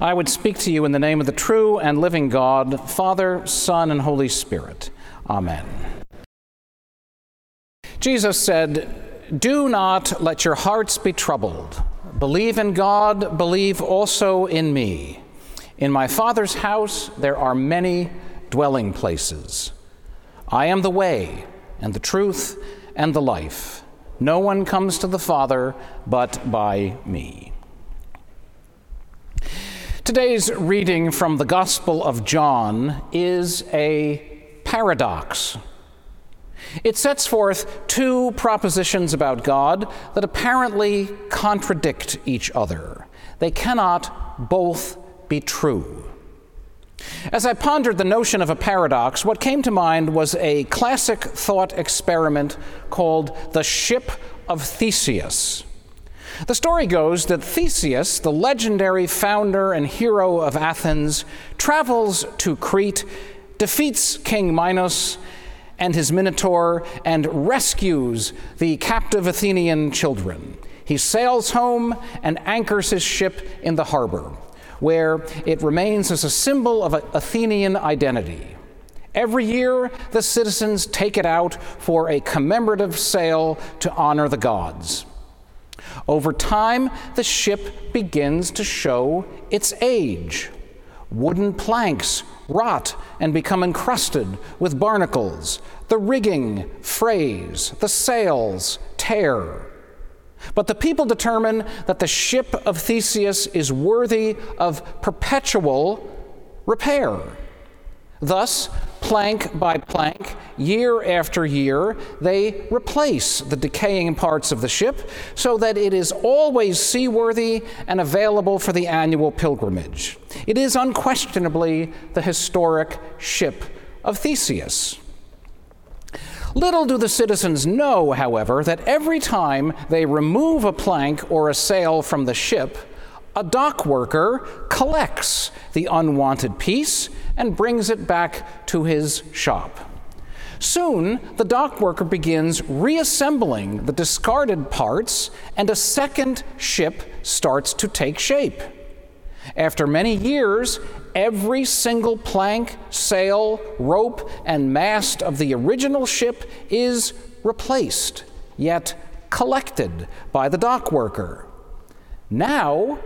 I would speak to you in the name of the true and living God, Father, Son, and Holy Spirit. Amen. Jesus said, Do not let your hearts be troubled. Believe in God, believe also in me. In my Father's house there are many dwelling places. I am the way, and the truth, and the life. No one comes to the Father but by me. Today's reading from the Gospel of John is a paradox. It sets forth two propositions about God that apparently contradict each other. They cannot both be true. As I pondered the notion of a paradox, what came to mind was a classic thought experiment called the Ship of Theseus. The story goes that Theseus, the legendary founder and hero of Athens, travels to Crete, defeats King Minos and his Minotaur, and rescues the captive Athenian children. He sails home and anchors his ship in the harbor where it remains as a symbol of Athenian identity. Every year, the citizens take it out for a commemorative sail to honor the gods. Over time, the ship begins to show its age. Wooden planks rot and become encrusted with barnacles. The rigging frays, the sails tear. But the people determine that the ship of Theseus is worthy of perpetual repair. Thus, plank by plank, year after year, they replace the decaying parts of the ship so that it is always seaworthy and available for the annual pilgrimage. It is unquestionably the historic ship of Theseus. Little do the citizens know, however, that every time they remove a plank or a sail from the ship, a dock worker collects the unwanted piece and brings it back to his shop. Soon, the dock worker begins reassembling the discarded parts, and a second ship starts to take shape. After many years, every single plank, sail, rope, and mast of the original ship is replaced, yet collected by the dock worker. Now,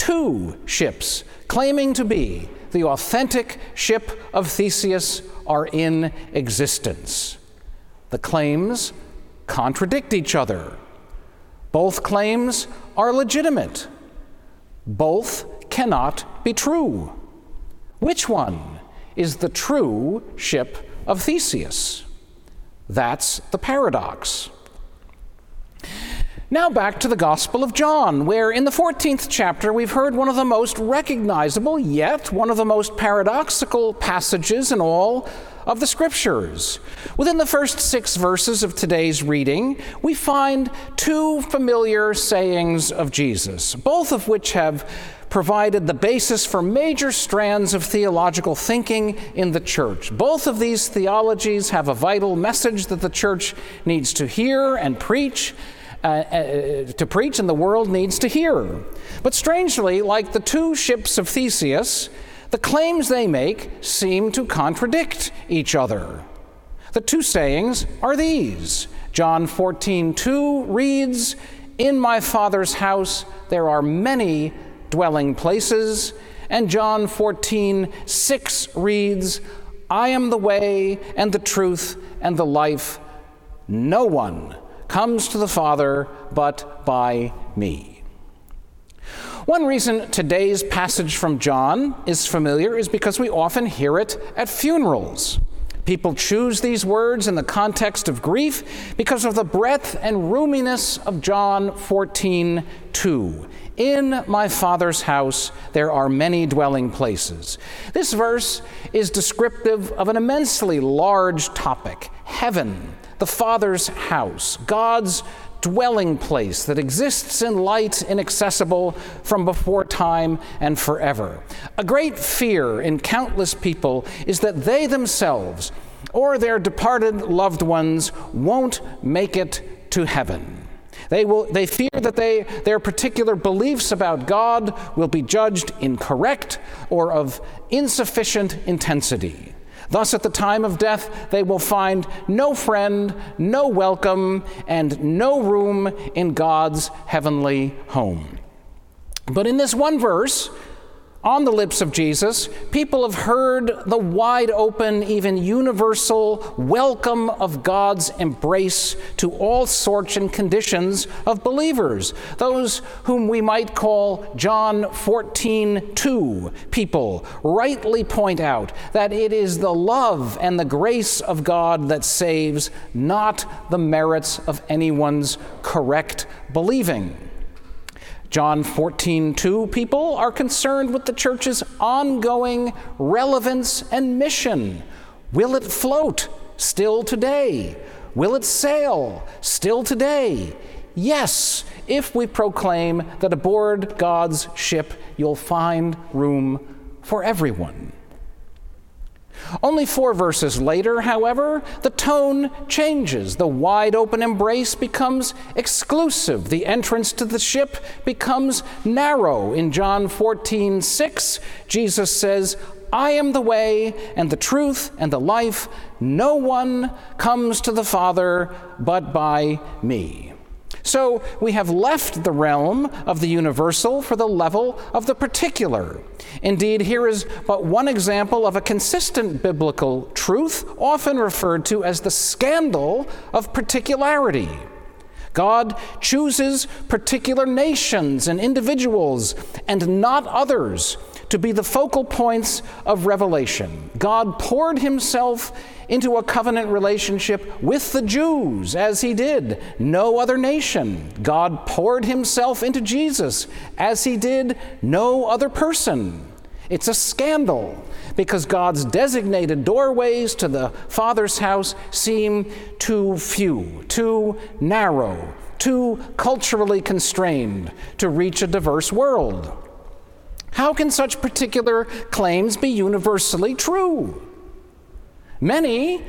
two ships claiming to be the authentic ship of Theseus are in existence. The claims contradict each other. Both claims are legitimate. Both cannot be true. Which one is the true ship of Theseus? That's the paradox. Now back to the Gospel of John, where in the 14th chapter we've heard one of the most recognizable, yet one of the most paradoxical passages in all of the Scriptures. Within the first six verses of today's reading, we find two familiar sayings of Jesus, both of which have provided the basis for major strands of theological thinking in the church. Both of these theologies have a vital message that the church needs to hear and preach. Uh, uh, to preach, and the world needs to hear. But strangely, like the two ships of Theseus, the claims they make seem to contradict each other. The two sayings are these John 14, 2 reads, In my Father's house there are many dwelling places. And John 14, 6 reads, I am the way and the truth and the life. No one comes to the Father but by me. One reason today's passage from John is familiar is because we often hear it at funerals. People choose these words in the context of grief because of the breadth and roominess of John 14, 2. In my Father's house there are many dwelling places. This verse is descriptive of an immensely large topic heaven, the Father's house, God's dwelling place that exists in light inaccessible from before time and forever. A great fear in countless people is that they themselves or their departed loved ones won't make it to heaven. They, will, they fear that they, their particular beliefs about God will be judged incorrect or of insufficient intensity. Thus, at the time of death, they will find no friend, no welcome, and no room in God's heavenly home. But in this one verse, on the lips of Jesus, people have heard the wide open, even universal welcome of God's embrace to all sorts and conditions of believers, those whom we might call John 14 2 people, rightly point out that it is the love and the grace of God that saves, not the merits of anyone's correct believing. John 14, 2 people are concerned with the church's ongoing relevance and mission. Will it float? Still today. Will it sail? Still today. Yes, if we proclaim that aboard God's ship you'll find room for everyone. Only four verses later, however, the tone changes. The wide open embrace becomes exclusive. The entrance to the ship becomes narrow. In John 14, 6, Jesus says, I am the way and the truth and the life. No one comes to the Father but by me. So we have left the realm of the universal for the level of the particular. Indeed, here is but one example of a consistent biblical truth, often referred to as the scandal of particularity. God chooses particular nations and individuals and not others to be the focal points of revelation. God poured himself into a covenant relationship with the Jews, as he did no other nation. God poured himself into Jesus, as he did no other person. It's a scandal because God's designated doorways to the Father's house seem too few, too narrow, too culturally constrained to reach a diverse world. How can such particular claims be universally true? Many,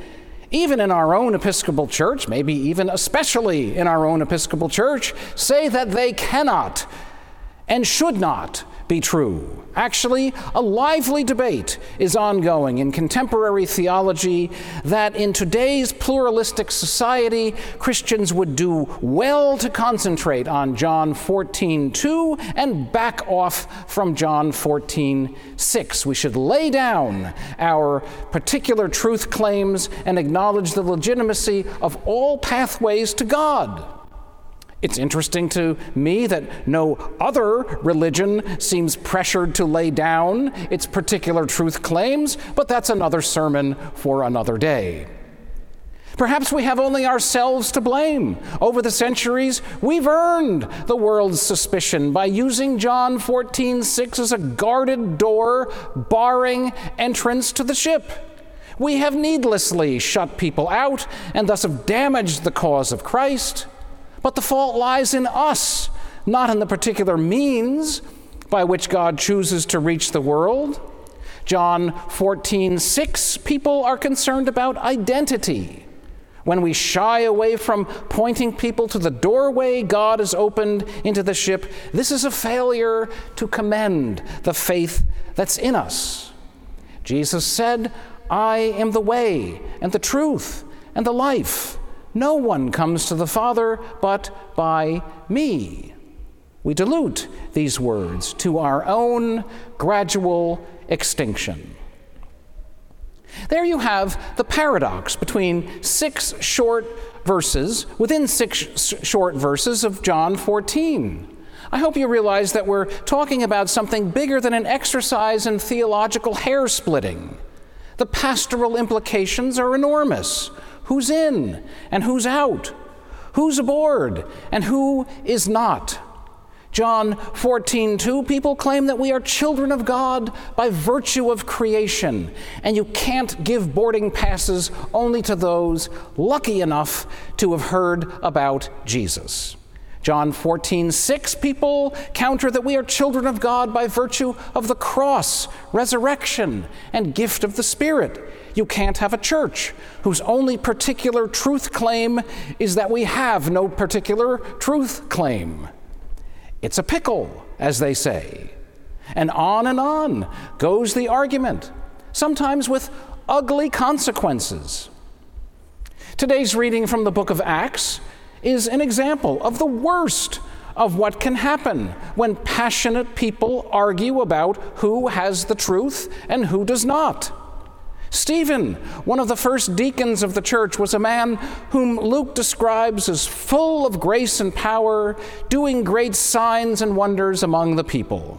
even in our own Episcopal Church, maybe even especially in our own Episcopal Church, say that they cannot and should not be true. Actually, a lively debate is ongoing in contemporary theology that in today's pluralistic society, Christians would do well to concentrate on John 14 2 and back off from John 14 6. We should lay down our particular truth claims and acknowledge the legitimacy of all pathways to God. It's interesting to me that no other religion seems pressured to lay down its particular truth claims, but that's another sermon for another day. Perhaps we have only ourselves to blame. Over the centuries, we've earned the world's suspicion by using John 14:6 as a guarded door barring entrance to the ship. We have needlessly shut people out and thus have damaged the cause of Christ. But the fault lies in us, not in the particular means by which God chooses to reach the world. John 14, 6, people are concerned about identity. When we shy away from pointing people to the doorway God has opened into the ship, this is a failure to commend the faith that's in us. Jesus said, I am the way and the truth and the life. No one comes to the Father but by me. We dilute these words to our own gradual extinction. There you have the paradox between six short verses, within six short verses of John 14. I hope you realize that we're talking about something bigger than an exercise in theological hair splitting. The pastoral implications are enormous who's in and who's out, who's aboard and who is not. John 14, 2, people claim that we are children of God by virtue of creation, and you can't give boarding passes only to those lucky enough to have heard about Jesus. John 14, 6, people counter that we are children of God by virtue of the cross, resurrection, and gift of the Spirit. You can't have a church whose only particular truth claim is that we have no particular truth claim. It's a pickle, as they say. And on and on goes the argument, sometimes with ugly consequences. Today's reading from the book of Acts is an example of the worst of what can happen when passionate people argue about who has the truth and who does not. Stephen, one of the first deacons of the church, was a man whom Luke describes as full of grace and power, doing great signs and wonders among the people.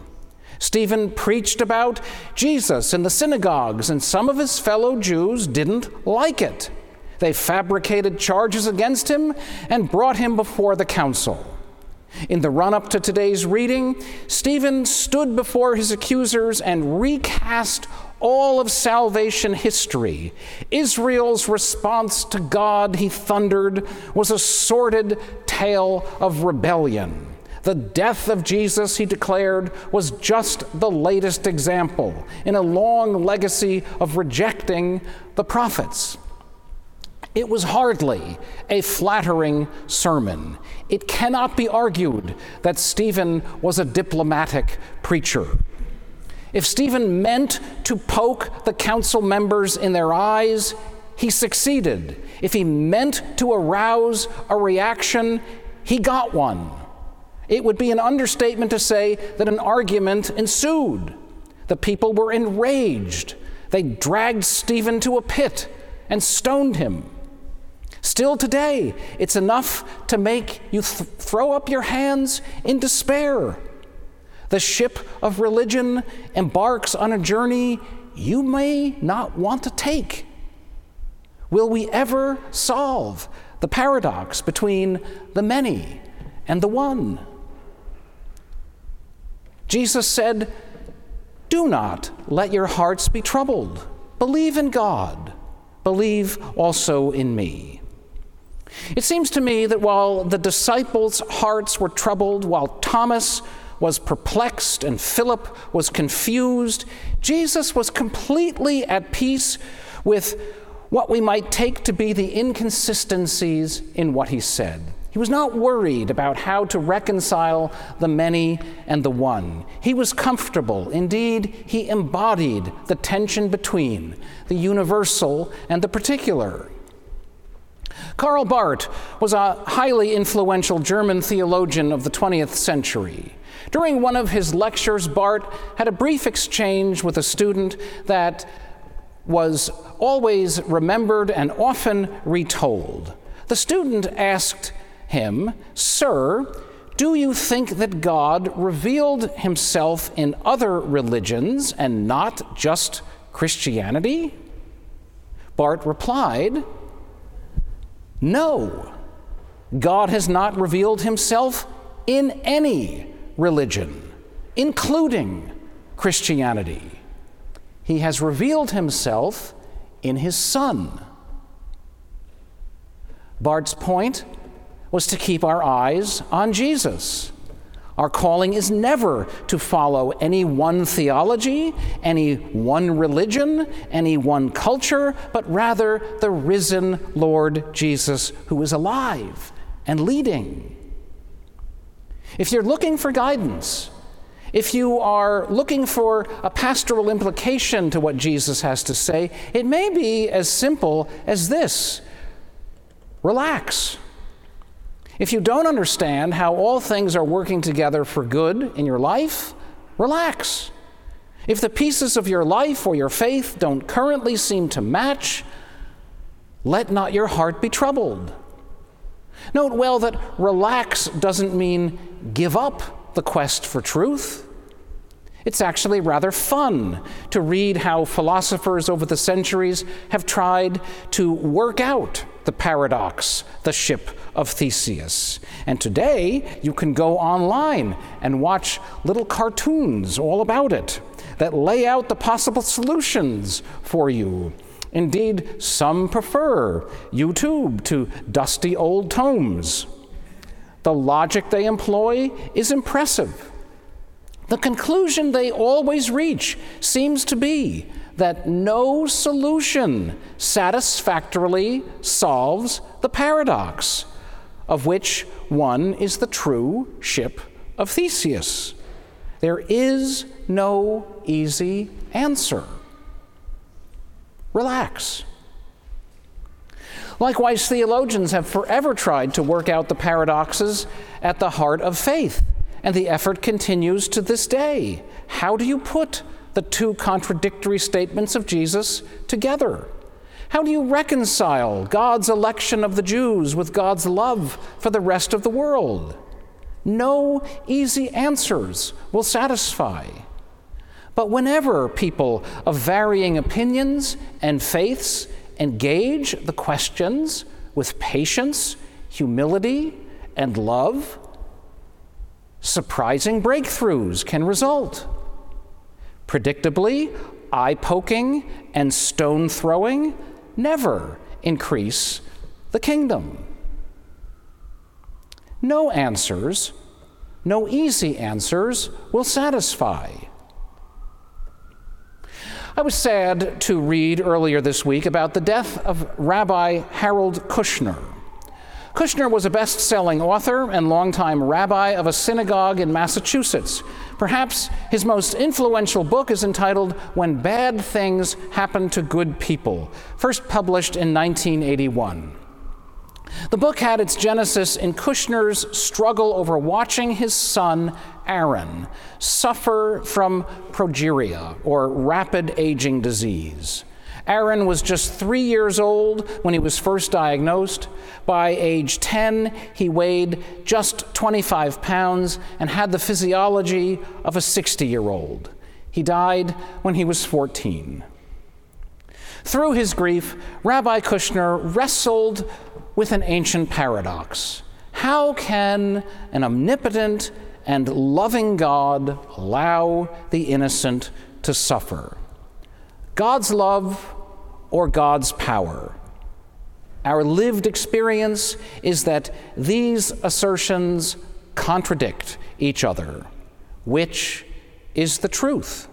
Stephen preached about Jesus in the synagogues, and some of his fellow Jews didn't like it. They fabricated charges against him and brought him before the council. In the run up to today's reading, Stephen stood before his accusers and recast all of salvation history. Israel's response to God, he thundered, was a sordid tale of rebellion. The death of Jesus, he declared, was just the latest example in a long legacy of rejecting the prophets. It was hardly a flattering sermon. It cannot be argued that Stephen was a diplomatic preacher. If Stephen meant to poke the council members in their eyes, he succeeded. If he meant to arouse a reaction, he got one. It would be an understatement to say that an argument ensued. The people were enraged. They dragged Stephen to a pit and stoned him. Still today, it's enough to make you th- throw up your hands in despair. The ship of religion embarks on a journey you may not want to take. Will we ever solve the paradox between the many and the one? Jesus said, Do not let your hearts be troubled. Believe in God. Believe also in me. It seems to me that while the disciples' hearts were troubled, while Thomas was perplexed and Philip was confused, Jesus was completely at peace with what we might take to be the inconsistencies in what he said. He was not worried about how to reconcile the many and the one. He was comfortable. Indeed, he embodied the tension between the universal and the particular. Karl Barth was a highly influential German theologian of the 20th century. During one of his lectures, Barth had a brief exchange with a student that was always remembered and often retold. The student asked him, Sir, do you think that God revealed himself in other religions and not just Christianity? Barth replied, no, God has not revealed himself in any religion, including Christianity. He has revealed himself in his Son. Barth's point was to keep our eyes on Jesus. Our calling is never to follow any one theology, any one religion, any one culture, but rather the risen Lord Jesus who is alive and leading. If you're looking for guidance, if you are looking for a pastoral implication to what Jesus has to say, it may be as simple as this relax. If you don't understand how all things are working together for good in your life, relax. If the pieces of your life or your faith don't currently seem to match, let not your heart be troubled. Note well that relax doesn't mean give up the quest for truth. It's actually rather fun to read how philosophers over the centuries have tried to work out the paradox, the ship of Theseus. And today, you can go online and watch little cartoons all about it that lay out the possible solutions for you. Indeed, some prefer YouTube to dusty old tomes. The logic they employ is impressive. The conclusion they always reach seems to be that no solution satisfactorily solves the paradox, of which one is the true ship of Theseus. There is no easy answer. Relax. Likewise, theologians have forever tried to work out the paradoxes at the heart of faith, and the effort continues to this day. How do you put the two contradictory statements of Jesus together? How do you reconcile God's election of the Jews with God's love for the rest of the world? No easy answers will satisfy. But whenever people of varying opinions and faiths engage the questions with patience, humility, and love, surprising breakthroughs can result. Predictably, eye poking and stone throwing never increase the kingdom. No answers, no easy answers will satisfy. I was sad to read earlier this week about the death of Rabbi Harold Kushner. Kushner was a best selling author and longtime rabbi of a synagogue in Massachusetts. Perhaps his most influential book is entitled When Bad Things Happen to Good People, first published in 1981. The book had its genesis in Kushner's struggle over watching his son, Aaron, suffer from progeria, or rapid aging disease. Aaron was just three years old when he was first diagnosed. By age 10, he weighed just 25 pounds and had the physiology of a 60 year old. He died when he was 14. Through his grief, Rabbi Kushner wrestled with an ancient paradox. How can an omnipotent and loving God allow the innocent to suffer? God's love or God's power? Our lived experience is that these assertions contradict each other. Which is the truth?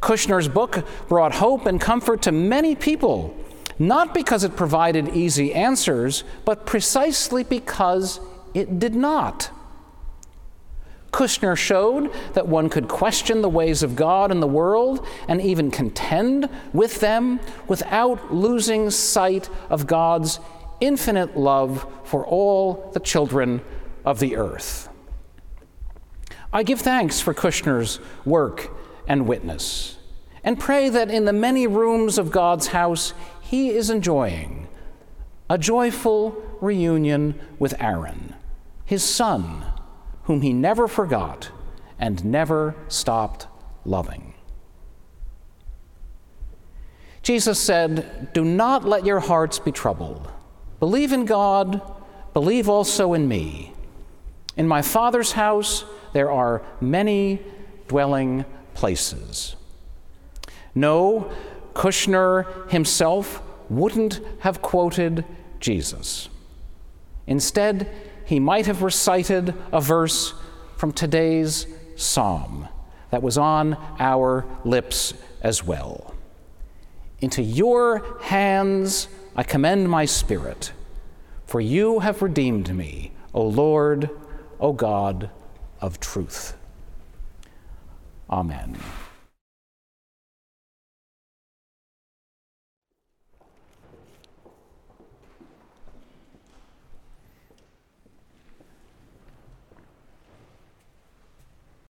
Kushner's book brought hope and comfort to many people, not because it provided easy answers, but precisely because it did not. Kushner showed that one could question the ways of God and the world and even contend with them without losing sight of God's infinite love for all the children of the earth. I give thanks for Kushner's work and witness, and pray that in the many rooms of God's house, he is enjoying a joyful reunion with Aaron, his son whom he never forgot and never stopped loving. Jesus said, Do not let your hearts be troubled. Believe in God, believe also in me. In my Father's house there are many dwelling places. No, Kushner himself wouldn't have quoted Jesus. Instead, he might have recited a verse from today's psalm that was on our lips as well. Into your hands I commend my spirit, for you have redeemed me, O Lord, O God of truth. Amen.